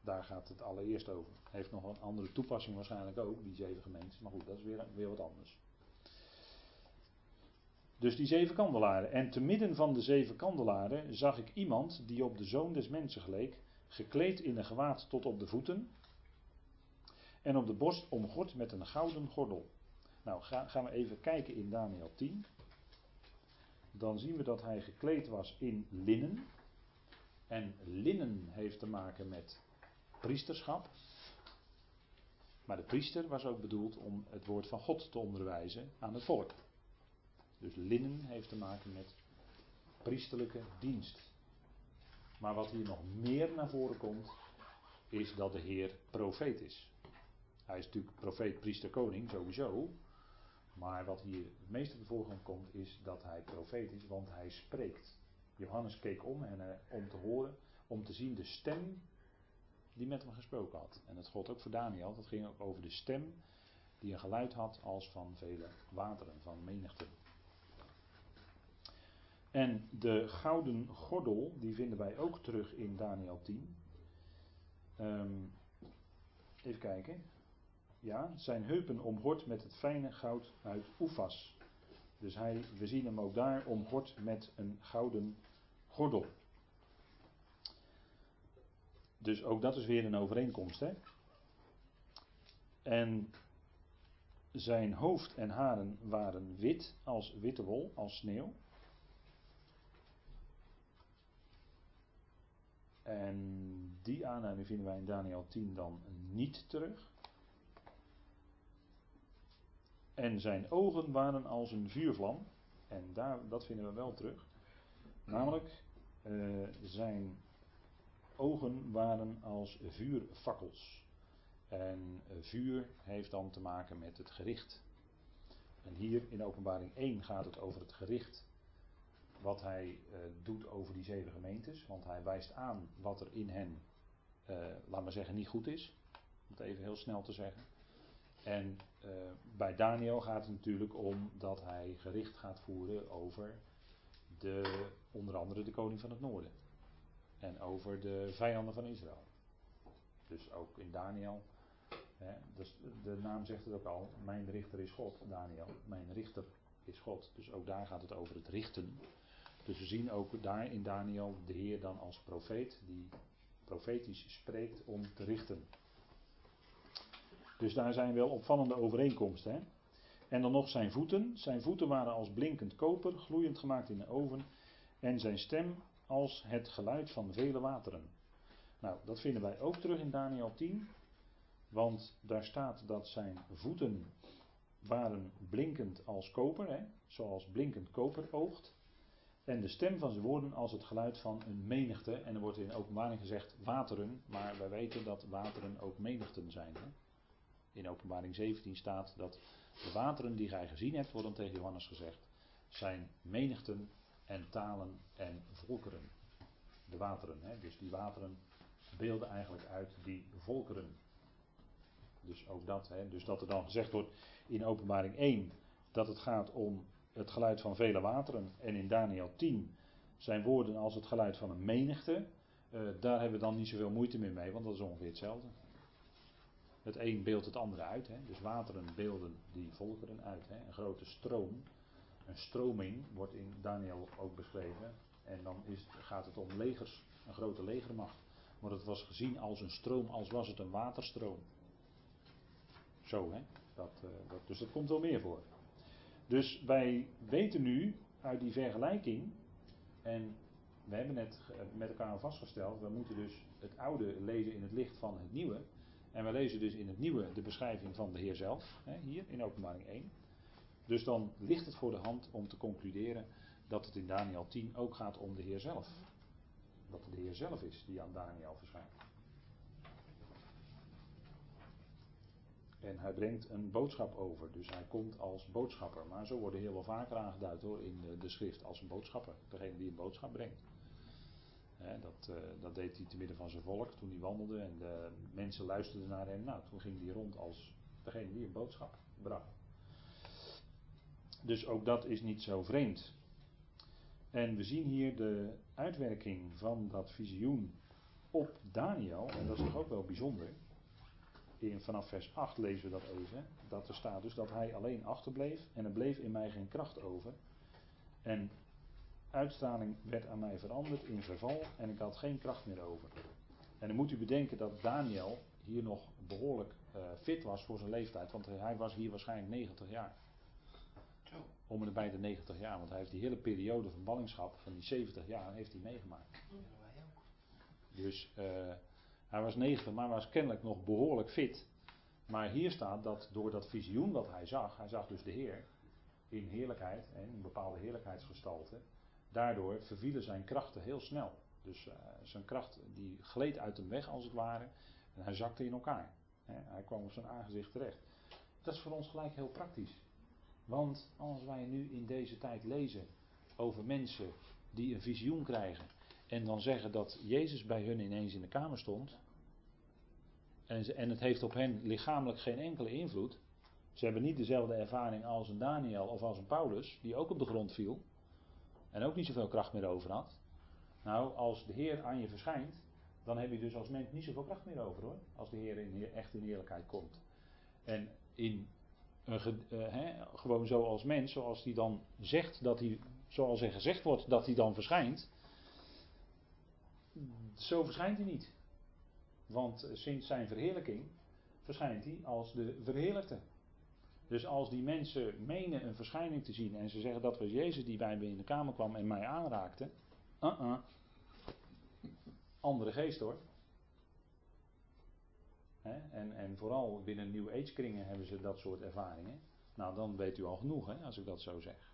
daar gaat het allereerst over. Heeft nog een andere toepassing waarschijnlijk ook, die zeven gemeentes. Maar goed, dat is weer, weer wat anders. Dus die zeven kandelaren. En te midden van de zeven kandelaren zag ik iemand die op de zoon des mensen geleek, gekleed in een gewaad tot op de voeten en op de borst omgord met een gouden gordel. Nou, ga, gaan we even kijken in Daniel 10. Dan zien we dat hij gekleed was in linnen. En linnen heeft te maken met priesterschap. Maar de priester was ook bedoeld om het woord van God te onderwijzen aan het volk. Dus linnen heeft te maken met priesterlijke dienst. Maar wat hier nog meer naar voren komt, is dat de Heer profeet is. Hij is natuurlijk profeet, priester, koning, sowieso. Maar wat hier het meest op de voorgrond komt, is dat hij profeet is, want hij spreekt. Johannes keek om en, uh, om te horen, om te zien de stem die met hem gesproken had. En dat gold ook voor Daniel, dat ging ook over de stem die een geluid had als van vele wateren, van menigte. En de gouden gordel, die vinden wij ook terug in Daniel 10. Um, ehm, even kijken. Ja, zijn heupen omhort met het fijne goud uit Oefas. Dus hij, we zien hem ook daar omgord met een gouden gordel. Dus ook dat is weer een overeenkomst. Hè? En zijn hoofd en haren waren wit als witte wol, als sneeuw. En die aanleiding vinden wij in Daniel 10 dan niet terug. En zijn ogen waren als een vuurvlam. En daar, dat vinden we wel terug. Namelijk, uh, zijn ogen waren als vuurfakkels. En vuur heeft dan te maken met het gericht. En hier in openbaring 1 gaat het over het gericht wat hij uh, doet over die zeven gemeentes. Want hij wijst aan wat er in hen, uh, laat maar zeggen, niet goed is. Om het even heel snel te zeggen. En uh, bij Daniel gaat het natuurlijk om dat hij gericht gaat voeren over de, onder andere de koning van het noorden. En over de vijanden van Israël. Dus ook in Daniel. Hè, dus de naam zegt het ook al. Mijn richter is God, Daniel. Mijn richter is God. Dus ook daar gaat het over het richten. Dus we zien ook daar in Daniel de Heer dan als profeet, die profetisch spreekt om te richten. Dus daar zijn wel opvallende overeenkomsten. Hè? En dan nog zijn voeten. Zijn voeten waren als blinkend koper, gloeiend gemaakt in de oven. En zijn stem als het geluid van vele wateren. Nou, dat vinden wij ook terug in Daniel 10. Want daar staat dat zijn voeten waren blinkend als koper, hè? zoals blinkend koper oogt. En de stem van zijn woorden als het geluid van een menigte. En er wordt in openbaring gezegd wateren, maar wij weten dat wateren ook menigten zijn. Hè? In openbaring 17 staat dat de wateren die gij gezien hebt, wordt dan tegen Johannes gezegd, zijn menigten en talen en volkeren. De wateren, hè? dus die wateren beelden eigenlijk uit die volkeren. Dus ook dat, hè? dus dat er dan gezegd wordt in openbaring 1 dat het gaat om het geluid van vele wateren. En in Daniel 10 zijn woorden als het geluid van een menigte. Uh, daar hebben we dan niet zoveel moeite meer mee, want dat is ongeveer hetzelfde. Het een beeldt het andere uit. Hè? Dus wateren beelden die volkeren uit. Hè? Een grote stroom, een stroming wordt in Daniel ook beschreven. En dan is, gaat het om legers, een grote legermacht. Maar het was gezien als een stroom, als was het een waterstroom. Zo hè. Dat, uh, dat, dus dat komt wel meer voor. Dus wij weten nu uit die vergelijking, en we hebben net met elkaar vastgesteld, we moeten dus het oude lezen in het licht van het nieuwe. En we lezen dus in het nieuwe de beschrijving van de Heer zelf, hè, hier in openbaring 1. Dus dan ligt het voor de hand om te concluderen dat het in Daniel 10 ook gaat om de Heer zelf. Dat het de Heer zelf is die aan Daniel verschijnt. En hij brengt een boodschap over. Dus hij komt als boodschapper. Maar zo worden heel wel vaker aangeduid hoor in de, de schrift als een boodschapper. Degene die een boodschap brengt. Dat, uh, dat, deed hij te midden van zijn volk toen hij wandelde. En de mensen luisterden naar hem. Nou, toen ging hij rond als degene die een boodschap bracht. Dus ook dat is niet zo vreemd. En we zien hier de uitwerking van dat visioen op Daniel. En dat is toch ook wel bijzonder in, vanaf vers 8 lezen we dat even. Dat er staat dus dat hij alleen achterbleef en er bleef in mij geen kracht over. En uitstraling werd aan mij veranderd in verval en ik had geen kracht meer over. En dan moet u bedenken dat Daniel hier nog behoorlijk uh, fit was voor zijn leeftijd, want hij was hier waarschijnlijk 90 jaar. Om en bij de 90 jaar, want hij heeft die hele periode van ballingschap, van die 70 jaar, heeft hij meegemaakt. Ja, wij ook. Dus uh, hij was 90, maar was kennelijk nog behoorlijk fit. Maar hier staat dat door dat visioen wat hij zag, hij zag dus de Heer in heerlijkheid, en een bepaalde heerlijkheidsgestalte. Daardoor vervielen zijn krachten heel snel. Dus uh, zijn kracht die gleed uit hem weg als het ware. En hij zakte in elkaar. hij kwam op zijn aangezicht terecht. Dat is voor ons gelijk heel praktisch. Want als wij nu in deze tijd lezen over mensen die een visioen krijgen. En dan zeggen dat Jezus bij hun ineens in de kamer stond. En, en het heeft op hen lichamelijk geen enkele invloed. Ze hebben niet dezelfde ervaring als een Daniel of als een Paulus, die ook op de grond viel. En ook niet zoveel kracht meer over had. Nou, als de Heer aan je verschijnt, dan heb je dus als mens niet zoveel kracht meer over hoor. Als de Heer in, echt in eerlijkheid komt. En in eh, gewoon zoals mens, zoals hij dan zegt dat hij, zoals er gezegd wordt dat hij dan verschijnt. Zo verschijnt hij niet. Want eh, sinds zijn verheerlijking verschijnt hij als de verheerlijkte. Dus als die mensen menen een verschijning te zien en ze zeggen dat was Jezus die bij me in de kamer kwam en mij aanraakte. Uh-uh. Andere geest hoor. En, en vooral binnen New Age kringen hebben ze dat soort ervaringen. Nou, dan weet u al genoeg hè, als ik dat zo zeg.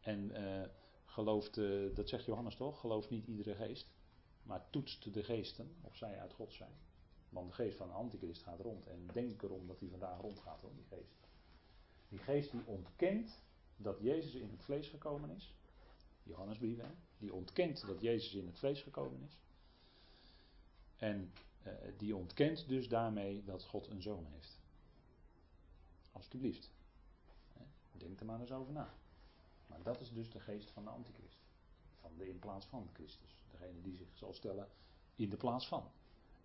En eh, gelooft, eh, dat zegt Johannes toch, gelooft niet iedere geest. Maar toetst de geesten of zij uit God zijn. Want de geest van de antichrist gaat rond. En denk erom dat hij vandaag rondgaat hoor, die geest. Die geest die ontkent dat Jezus in het vlees gekomen is. Johannesbrief, hè? Die ontkent dat Jezus in het vlees gekomen is. En eh, die ontkent dus daarmee dat God een zoon heeft. Alsjeblieft. Denk er maar eens over na. Maar dat is dus de geest van de antichrist. Van de in plaats van Christus. Degene die zich zal stellen in de plaats van.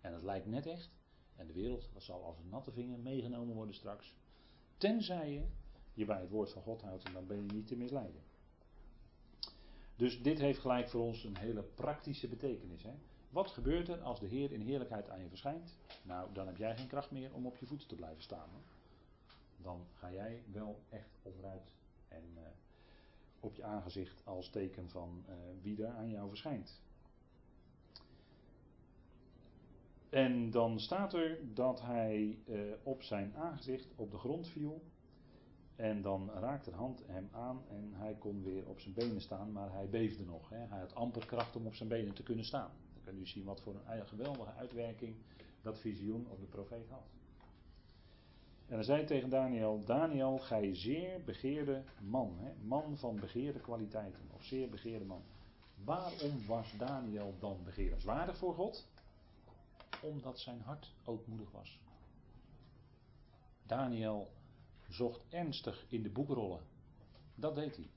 En het lijkt net echt. En de wereld zal als een natte vinger meegenomen worden straks. Tenzij je je bij het woord van God houdt en dan ben je niet te misleiden. Dus dit heeft gelijk voor ons een hele praktische betekenis. Hè? Wat gebeurt er als de Heer in heerlijkheid aan je verschijnt? Nou, dan heb jij geen kracht meer om op je voeten te blijven staan. Hè? Dan ga jij wel echt onderuit en uh, op je aangezicht als teken van uh, wie er aan jou verschijnt. En dan staat er dat hij uh, op zijn aangezicht op de grond viel. En dan raakte de hand hem aan en hij kon weer op zijn benen staan, maar hij beefde nog. Hè. Hij had amper kracht om op zijn benen te kunnen staan. Dan kan u zien wat voor een geweldige uitwerking dat visioen op de profeet had. En hij zei tegen Daniel: Daniel, gij zeer begeerde man, hè? man van begeerde kwaliteiten, of zeer begeerde man. Waarom was Daniel dan begeerenswaardig voor God? Omdat zijn hart ootmoedig was. Daniel zocht ernstig in de boekrollen. Dat deed hij.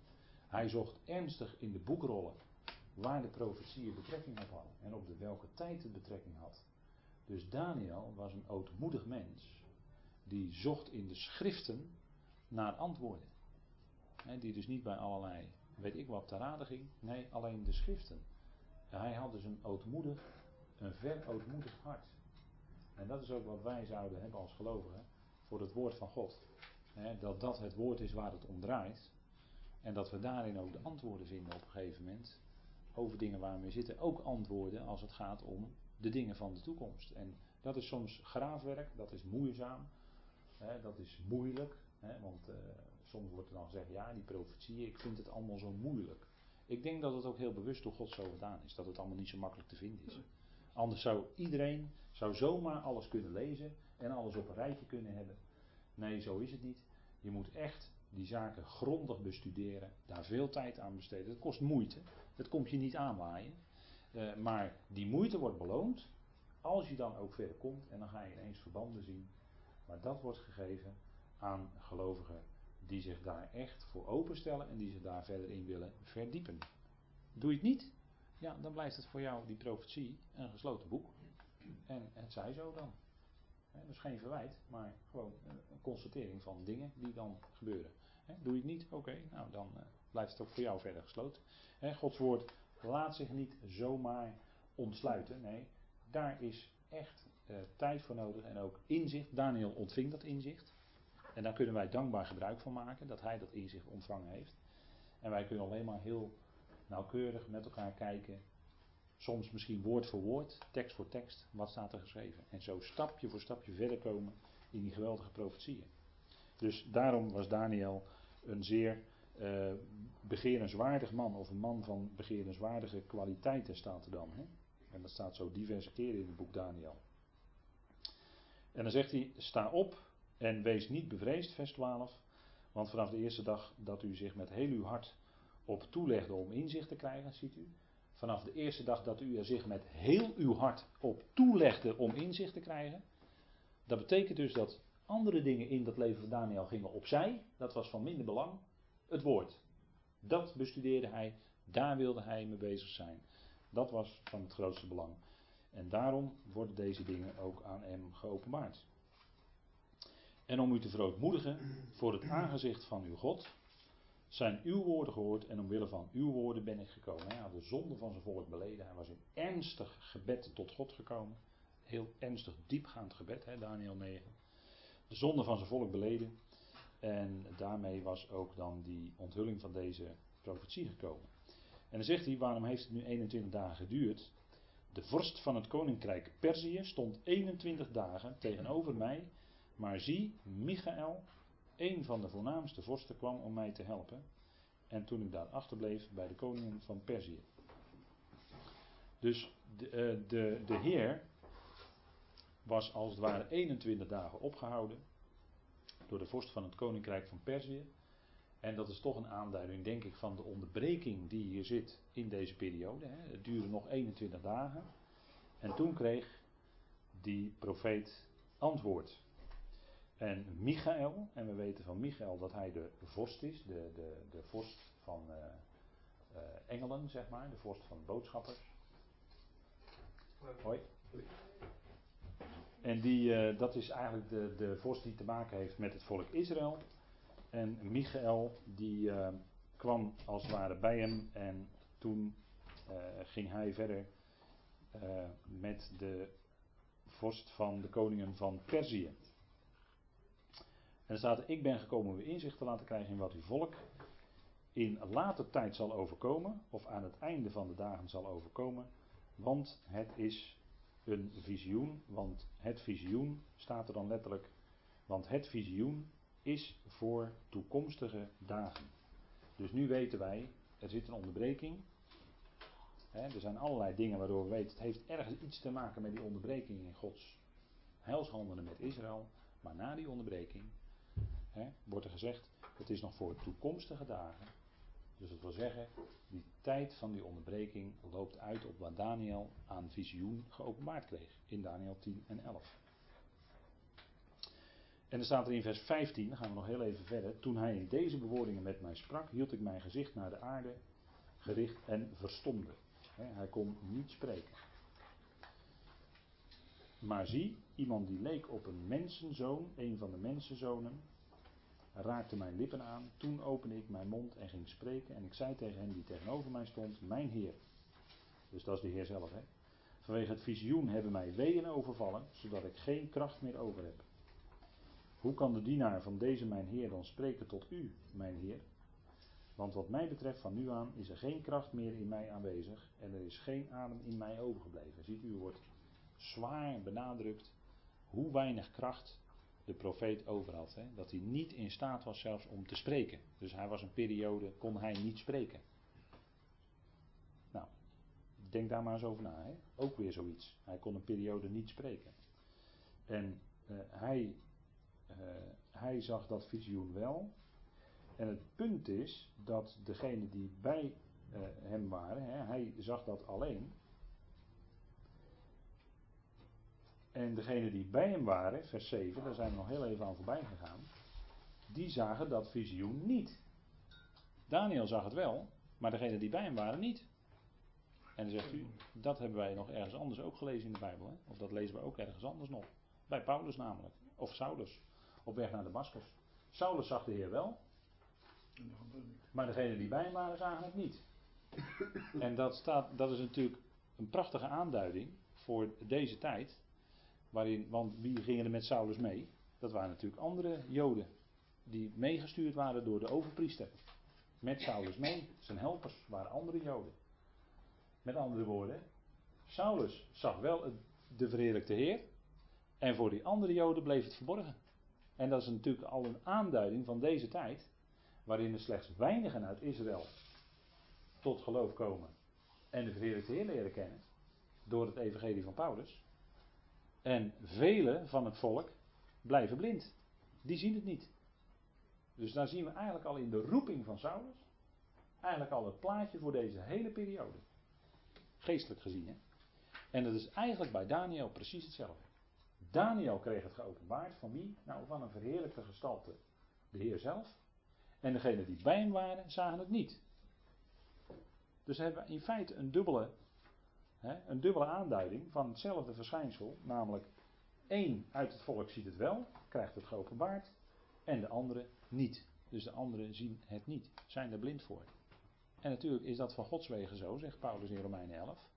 Hij zocht ernstig in de boekrollen waar de profetieën betrekking op hadden en op de welke tijd het betrekking had. Dus Daniel was een ootmoedig mens die zocht in de schriften naar antwoorden. Die dus niet bij allerlei, weet ik wat, te raden ging. Nee, alleen de schriften. Hij had dus een ootmoedig, een ver ootmoedig hart. En dat is ook wat wij zouden hebben als gelovigen voor het woord van God. Dat dat het woord is waar het om draait. En dat we daarin ook de antwoorden vinden op een gegeven moment. Over dingen waar we zitten. Ook antwoorden als het gaat om de dingen van de toekomst. En dat is soms graafwerk, dat is moeizaam. Dat is moeilijk. Want uh, soms wordt er dan gezegd, ja die profetieën, ik vind het allemaal zo moeilijk. Ik denk dat het ook heel bewust door God zo gedaan is. Dat het allemaal niet zo makkelijk te vinden is. Anders zou iedereen zou zomaar alles kunnen lezen en alles op een rijtje kunnen hebben. Nee, zo is het niet. Je moet echt die zaken grondig bestuderen, daar veel tijd aan besteden. Het kost moeite, dat komt je niet aanwaaien. Uh, maar die moeite wordt beloond als je dan ook verder komt en dan ga je ineens verbanden zien. Maar dat wordt gegeven aan gelovigen die zich daar echt voor openstellen en die zich daar verder in willen verdiepen. Doe je het niet? Ja, dan blijft het voor jou, die profetie, een gesloten boek. En het zij zo dan. He, dus geen verwijt, maar gewoon een constatering van dingen die dan gebeuren. Doe je het niet? Oké, nou dan uh, blijft het ook voor jou verder gesloten. Gods woord laat zich niet zomaar ontsluiten. Nee, daar is echt uh, tijd voor nodig en ook inzicht. Daniel ontving dat inzicht. En daar kunnen wij dankbaar gebruik van maken dat hij dat inzicht ontvangen heeft. En wij kunnen alleen maar heel nauwkeurig met elkaar kijken soms misschien woord voor woord, tekst voor tekst, wat staat er geschreven. En zo stapje voor stapje verder komen in die geweldige profetieën. Dus daarom was Daniel een zeer uh, begerenswaardig man, of een man van begerenswaardige kwaliteiten staat er dan. Hè? En dat staat zo diverse keren in het boek Daniel. En dan zegt hij, sta op en wees niet bevreesd, vers 12. Want vanaf de eerste dag dat u zich met heel uw hart op toelegde om inzicht te krijgen, ziet u, vanaf de eerste dag dat u er zich met heel uw hart op toelegde om inzicht te krijgen. Dat betekent dus dat andere dingen in dat leven van Daniel gingen opzij. Dat was van minder belang. Het woord. Dat bestudeerde hij. Daar wilde hij mee bezig zijn. Dat was van het grootste belang. En daarom worden deze dingen ook aan hem geopenbaard. En om u te verootmoedigen voor het aangezicht van uw God, zijn uw woorden gehoord en omwille van uw woorden ben ik gekomen. Hij had de zonde van zijn volk beleden. Hij was in ernstig gebed tot God gekomen. Heel ernstig diepgaand gebed, hè, Daniel 9. De zonde van zijn volk beleden. En daarmee was ook dan die onthulling van deze profetie gekomen. En dan zegt hij, waarom heeft het nu 21 dagen geduurd? De vorst van het koninkrijk Perzië stond 21 dagen tegenover mij. Maar zie, Michael, een van de voornaamste vorsten, kwam om mij te helpen. En toen ik daar achterbleef bij de koningen van Perzië. Dus de, uh, de, de Heer was als het ware 21 dagen opgehouden door de vorst van het koninkrijk van Perzië. En dat is toch een aanduiding, denk ik, van de onderbreking die hier zit in deze periode. Het duurde nog 21 dagen. En toen kreeg die profeet antwoord. En Michael, en we weten van Michael dat hij de vorst is, de, de, de vorst van uh, uh, engelen, zeg maar, de vorst van boodschappers. Hoi. En die, uh, dat is eigenlijk de, de vorst die te maken heeft met het volk Israël. En Michael, die kwam als het ware bij hem en toen ging hij verder met de vorst van de koningen van Perzië. Er staat ik ben gekomen om u inzicht te laten krijgen in wat uw volk in later tijd zal overkomen, of aan het einde van de dagen zal overkomen, want het is een visioen, want het visioen staat er dan letterlijk, want het visioen is voor toekomstige dagen. Dus nu weten wij, er zit een onderbreking. Er zijn allerlei dingen waardoor we weten, het heeft ergens iets te maken met die onderbreking in Gods heilshandelen met Israël. Maar na die onderbreking Hè, wordt er gezegd, het is nog voor toekomstige dagen. Dus dat wil zeggen, die tijd van die onderbreking loopt uit op wat Daniel aan visioen geopenbaard kreeg. In Daniel 10 en 11. En dan staat er in vers 15, dan gaan we nog heel even verder. Toen hij in deze bewoordingen met mij sprak, hield ik mijn gezicht naar de aarde gericht en verstomde. hij kon niet spreken. Maar zie, iemand die leek op een mensenzoon, een van de mensenzonen, raakte mijn lippen aan. Toen opende ik mijn mond en ging spreken. En ik zei tegen hem die tegenover mij stond: Mijn Heer. Dus dat is de Heer zelf, hè. Vanwege het visioen hebben mij weeën overvallen, zodat ik geen kracht meer over heb. Hoe kan de dienaar van deze mijn Heer dan spreken tot u, mijn Heer? Want wat mij betreft van nu aan is er geen kracht meer in mij aanwezig en er is geen adem in mij overgebleven. Ziet u, wordt zwaar benadrukt hoe weinig kracht de profeet over had. Hè? Dat hij niet in staat was zelfs om te spreken. Dus hij was een periode, kon hij niet spreken. Nou, denk daar maar eens over na. Hè? Ook weer zoiets. Hij kon een periode niet spreken. En uh, hij, uh, hij zag dat visioen wel. En het punt is dat degene die bij uh, hem waren, hè, hij zag dat alleen. En degenen die bij hem waren, vers 7, daar zijn we nog heel even aan voorbij gegaan, die zagen dat visioen niet. Daniel zag het wel, maar degenen die bij hem waren niet. En dan zegt u, dat hebben wij nog ergens anders ook gelezen in de Bijbel. Hè? Of dat lezen we ook ergens anders nog. Bij Paulus namelijk. Of Saulus. Op weg naar Damascus. Saulus zag de Heer wel. Maar degenen die bij hem waren zagen het niet. En dat, staat, dat is natuurlijk een prachtige aanduiding voor deze tijd. Waarin, want wie gingen er met Saulus mee? Dat waren natuurlijk andere Joden. Die meegestuurd waren door de overpriester. Met Saulus mee. Zijn helpers waren andere Joden. Met andere woorden, Saulus zag wel de verheerlijkte Heer. En voor die andere Joden bleef het verborgen. En dat is natuurlijk al een aanduiding van deze tijd. Waarin er slechts weinigen uit Israël tot geloof komen. En de verheerlijkte Heer leren kennen. Door het evangelie van Paulus. En velen van het volk blijven blind. Die zien het niet. Dus daar zien we eigenlijk al in de roeping van Saulus. Eigenlijk al het plaatje voor deze hele periode. Geestelijk gezien. En dat is eigenlijk bij Daniel precies hetzelfde. Daniel kreeg het geopenbaard van wie? Nou, van een verheerlijkte gestalte. De Heer zelf. En degenen die bij hem waren, zagen het niet. Dus hebben we in feite een dubbele een dubbele aanduiding van hetzelfde verschijnsel, namelijk één uit het volk ziet het wel, krijgt het geopenbaard, en de andere niet. Dus de anderen zien het niet, zijn er blind voor. En natuurlijk is dat van Gods wegen zo, zegt Paulus in Romeinen 11.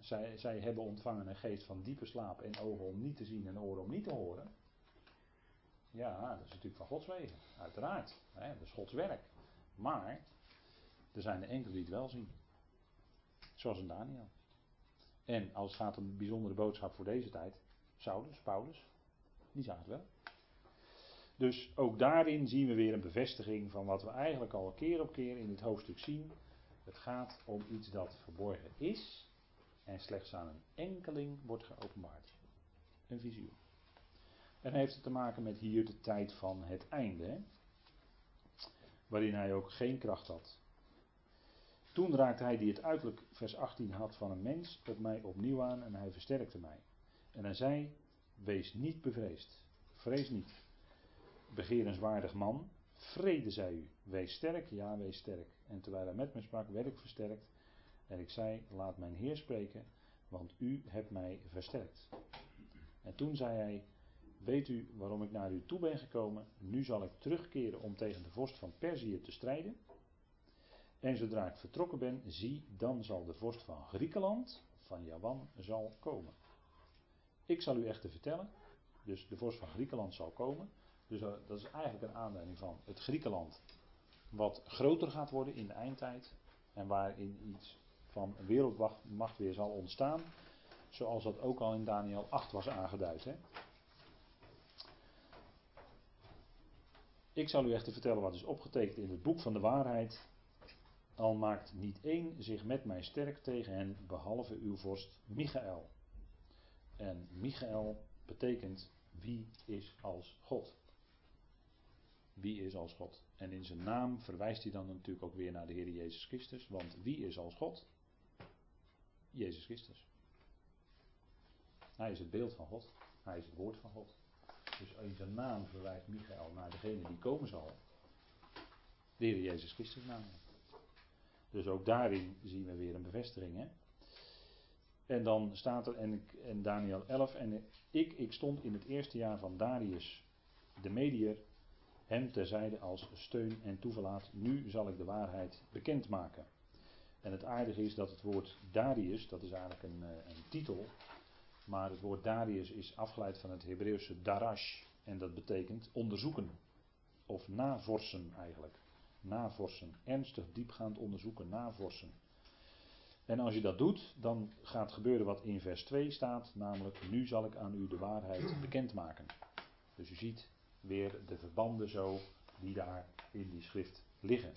zij, zij hebben ontvangen een geest van diepe slaap en ogen om niet te zien en oren om niet te horen. Ja, dat is natuurlijk van Gods wegen, uiteraard. dat is Gods werk. Maar er zijn er enkele die het wel zien. Zoals een Daniel. En als het gaat om een bijzondere boodschap voor deze tijd, Saulus, Paulus, die zagen het wel. Dus ook daarin zien we weer een bevestiging van wat we eigenlijk al keer op keer in dit hoofdstuk zien. Het gaat om iets dat verborgen is en slechts aan een enkeling wordt geopenbaard. Een visioen. En heeft het te maken met hier de tijd van het einde, hè? waarin hij ook geen kracht had. Toen raakte hij die het uiterlijk, vers 18 had van een mens, op mij opnieuw aan en hij versterkte mij. En hij zei, wees niet bevreesd, vrees niet. Begerenswaardig man, vrede zij u, wees sterk, ja wees sterk. En terwijl hij met me sprak, werd ik versterkt. En ik zei, laat mijn Heer spreken, want u hebt mij versterkt. En toen zei hij, weet u waarom ik naar u toe ben gekomen? Nu zal ik terugkeren om tegen de vorst van Perzië te strijden. En zodra ik vertrokken ben, zie, dan zal de vorst van Griekenland, van Javan, zal komen. Ik zal u echter vertellen, dus de vorst van Griekenland zal komen. Dus eh, dat is eigenlijk een aanleiding van het Griekenland, wat groter gaat worden in de eindtijd. En waarin iets van wereldmacht weer zal ontstaan. Zoals dat ook al in Daniel 8 was aangeduid. Hè? Ik zal u echter vertellen wat is opgetekend in het boek van de waarheid. Al maakt niet één zich met mij sterk tegen hen, behalve uw vorst Michael. En Michael betekent wie is als God. Wie is als God? En in zijn naam verwijst hij dan natuurlijk ook weer naar de Heer Jezus Christus. Want wie is als God? Jezus Christus. Hij is het beeld van God. Hij is het woord van God. Dus in zijn naam verwijst Michael naar degene die komen zal. De Heer Jezus Christus namelijk. Dus ook daarin zien we weer een bevestiging. Hè? En dan staat er, en, Daniel 11, en ik, ik stond in het eerste jaar van Darius, de medier, hem terzijde als steun en toeverlaat. Nu zal ik de waarheid bekendmaken. En het aardige is dat het woord Darius, dat is eigenlijk een, eh, een titel, maar het woord Darius is afgeleid van het Hebreeuwse darash. En dat betekent onderzoeken. Of navorsen eigenlijk. Navorsen. Ernstig, diepgaand onderzoeken, navorsen. En als je dat doet, dan gaat gebeuren wat in vers 2 staat, namelijk nu zal ik aan u de waarheid bekendmaken. Dus u ziet weer de verbanden zo die daar in die schrift liggen.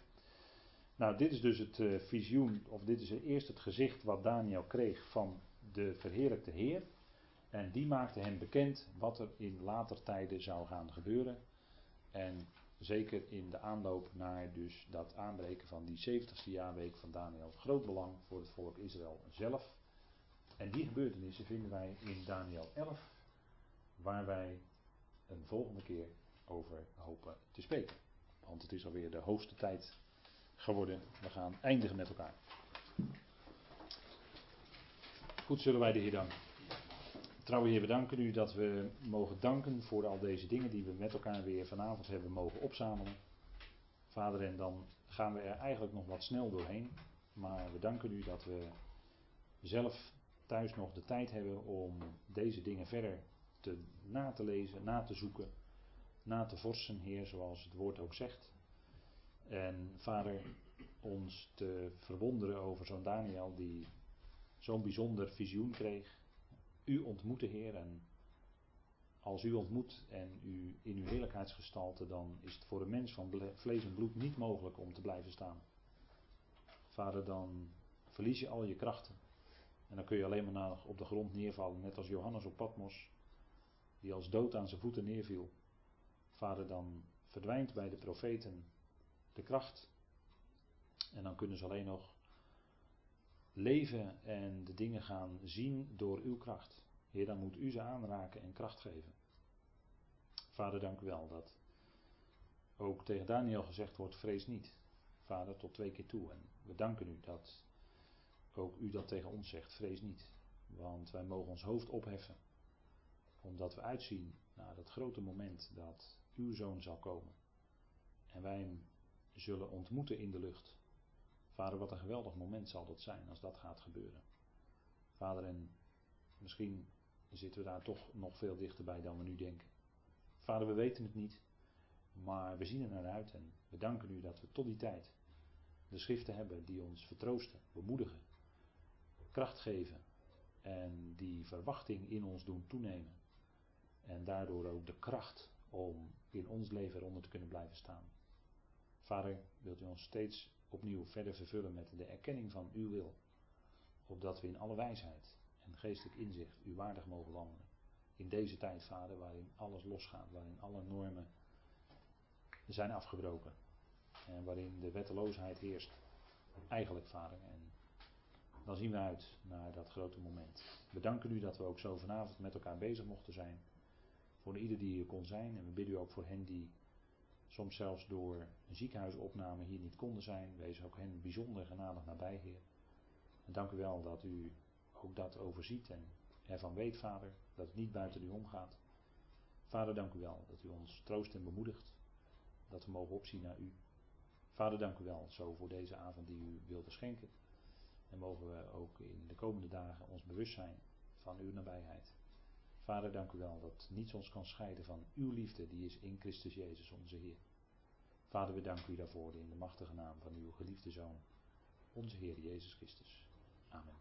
Nou, dit is dus het uh, visioen, of dit is eerst het gezicht wat Daniel kreeg van de verheerlijkte Heer. En die maakte hem bekend wat er in later tijden zou gaan gebeuren. En zeker in de aanloop naar dus dat aanbreken van die 70ste jaarweek van Daniel. Groot belang voor het volk Israël zelf. En die gebeurtenissen vinden wij in Daniel 11, waar wij een volgende keer over hopen te spreken. Want het is alweer de hoogste tijd geworden. We gaan eindigen met elkaar. Goed, zullen wij de Heer danken. Trouwe Heer, we danken u dat we mogen danken voor al deze dingen die we met elkaar weer vanavond hebben mogen opzamelen. Vader, en dan gaan we er eigenlijk nog wat snel doorheen. Maar we danken u dat we zelf thuis nog de tijd hebben om deze dingen verder te, na te lezen, na te zoeken, na te vorsen, Heer, zoals het woord ook zegt. En Vader, ons te verwonderen over zo'n Daniel die zo'n bijzonder visioen kreeg u ontmoeten, Heer. En als u ontmoet en u in uw heerlijkheidsgestalte, dan is het voor een mens van vlees en bloed niet mogelijk om te blijven staan. Vader, dan verlies je al je krachten. En dan kun je alleen maar op de grond neervallen, net als Johannes op Patmos, die als dood aan zijn voeten neerviel. Vader, dan verdwijnt bij de profeten de kracht. En dan kunnen ze alleen nog leven en de dingen gaan zien door uw kracht. Heer, dan moet u ze aanraken en kracht geven. Vader, dank u wel dat ook tegen Daniel gezegd wordt: vrees niet. Vader, tot twee keer toe. En we danken u dat ook u dat tegen ons zegt: vrees niet. Want wij mogen ons hoofd opheffen. Omdat we uitzien naar dat grote moment dat uw zoon zal komen. En wij hem zullen ontmoeten in de lucht. Vader, wat een geweldig moment zal dat zijn als dat gaat gebeuren. Vader, en misschien zitten we daar toch nog veel dichterbij dan we nu denken. Vader, we weten het niet, maar we zien er naar uit en we danken u dat we tot die tijd de schriften hebben die ons vertroosten, bemoedigen, kracht geven en die verwachting in ons doen toenemen. En daardoor ook de kracht om in ons leven eronder te kunnen blijven staan. Vader, wilt u ons steeds opnieuw verder vervullen met de erkenning van uw wil, opdat we in alle wijsheid en geestelijk inzicht u waardig mogen wandelen. In deze tijd, Vader, waarin alles losgaat, waarin alle normen zijn afgebroken. En waarin de wetteloosheid heerst. Eigenlijk, Vader. En dan zien we uit naar dat grote moment. We danken u dat we ook zo vanavond met elkaar bezig mochten zijn. Voor ieder die hier kon zijn. En we bidden u ook voor hen die soms zelfs door een ziekenhuisopname hier niet konden zijn. Wees ook hen bijzonder genadig nabij, Heer. En dank u wel dat u ook dat overziet en ervan weet, Vader, dat het niet buiten u omgaat. Vader, dank u wel dat u ons troost en bemoedigt. Dat we mogen opzien naar u. Vader, dank u wel zo voor deze avond die u wilde schenken. En mogen we ook in de komende dagen ons bewust zijn van uw nabijheid. Vader, dank u wel dat niets ons kan scheiden van uw liefde, die is in Christus Jezus, onze Heer. Vader, we danken u daarvoor in de machtige naam van uw geliefde Zoon, onze Heer Jezus Christus. Amen.